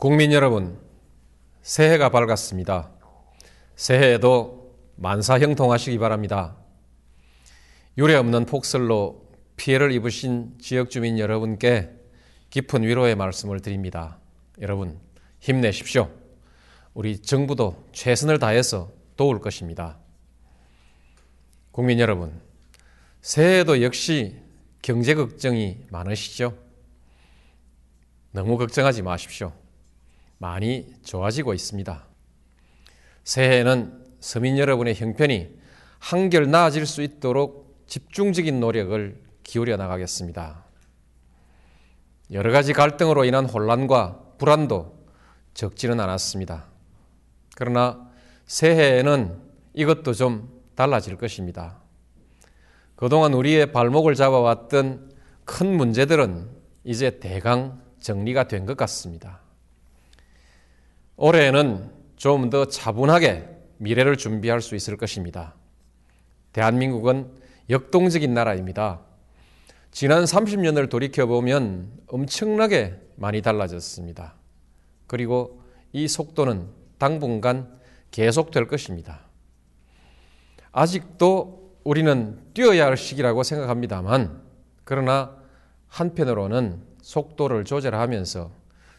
국민 여러분, 새해가 밝았습니다. 새해에도 만사 형통하시기 바랍니다. 유례 없는 폭설로 피해를 입으신 지역 주민 여러분께 깊은 위로의 말씀을 드립니다. 여러분, 힘내십시오. 우리 정부도 최선을 다해서 도울 것입니다. 국민 여러분, 새해에도 역시 경제 걱정이 많으시죠? 너무 걱정하지 마십시오. 많이 좋아지고 있습니다. 새해에는 서민 여러분의 형편이 한결 나아질 수 있도록 집중적인 노력을 기울여 나가겠습니다. 여러 가지 갈등으로 인한 혼란과 불안도 적지는 않았습니다. 그러나 새해에는 이것도 좀 달라질 것입니다. 그동안 우리의 발목을 잡아왔던 큰 문제들은 이제 대강 정리가 된 것 같습니다. 올해에는 좀 더 차분하게 미래를 준비할 수 있을 것입니다. 대한민국은 역동적인 나라입니다. 지난 30년을 돌이켜보면 엄청나게 많이 달라졌습니다. 그리고 이 속도는 당분간 계속될 것입니다. 아직도 우리는 뛰어야 할 시기라고 생각합니다만, 그러나 한편으로는 속도를 조절하면서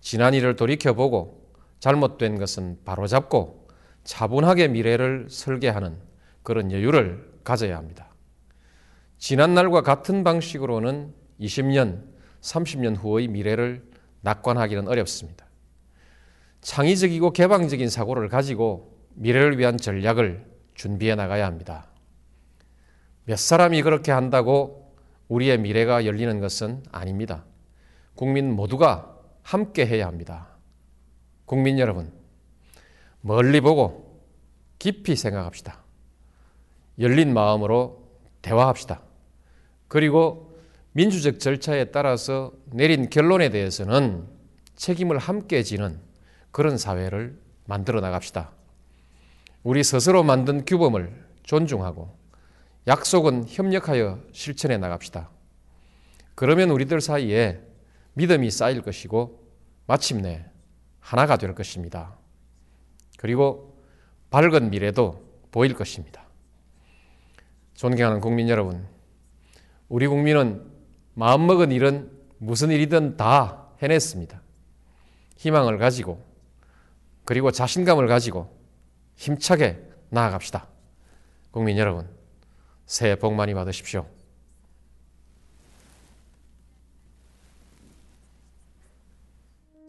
지난 일을 돌이켜보고 잘못된 것은 바로잡고 차분하게 미래를 설계하는 그런 여유를 가져야 합니다. 지난날과 같은 방식으로는 20년, 30년 후의 미래를 낙관하기는 어렵습니다. 창의적이고 개방적인 사고를 가지고 미래를 위한 전략을 준비해 나가야 합니다. 몇 사람이 그렇게 한다고 우리의 미래가 열리는 것은 아닙니다. 국민 모두가 함께 해야 합니다. 국민 여러분, 멀리 보고 깊이 생각합시다. 열린 마음으로 대화합시다. 그리고 민주적 절차에 따라서 내린 결론에 대해서는 책임을 함께 지는 그런 사회를 만들어 나갑시다. 우리 스스로 만든 규범을 존중하고 약속은 협력하여 실천해 나갑시다. 그러면 우리들 사이에 믿음이 쌓일 것이고 마침내 하나가 될 것입니다. 그리고 밝은 미래도 보일 것입니다. 존경하는 국민 여러분, 우리 국민은 마음먹은 일은 무슨 일이든 다 해냈습니다. 희망을 가지고 그리고 자신감을 가지고 힘차게 나아갑시다. 국민 여러분, 새해 복 많이 받으십시오.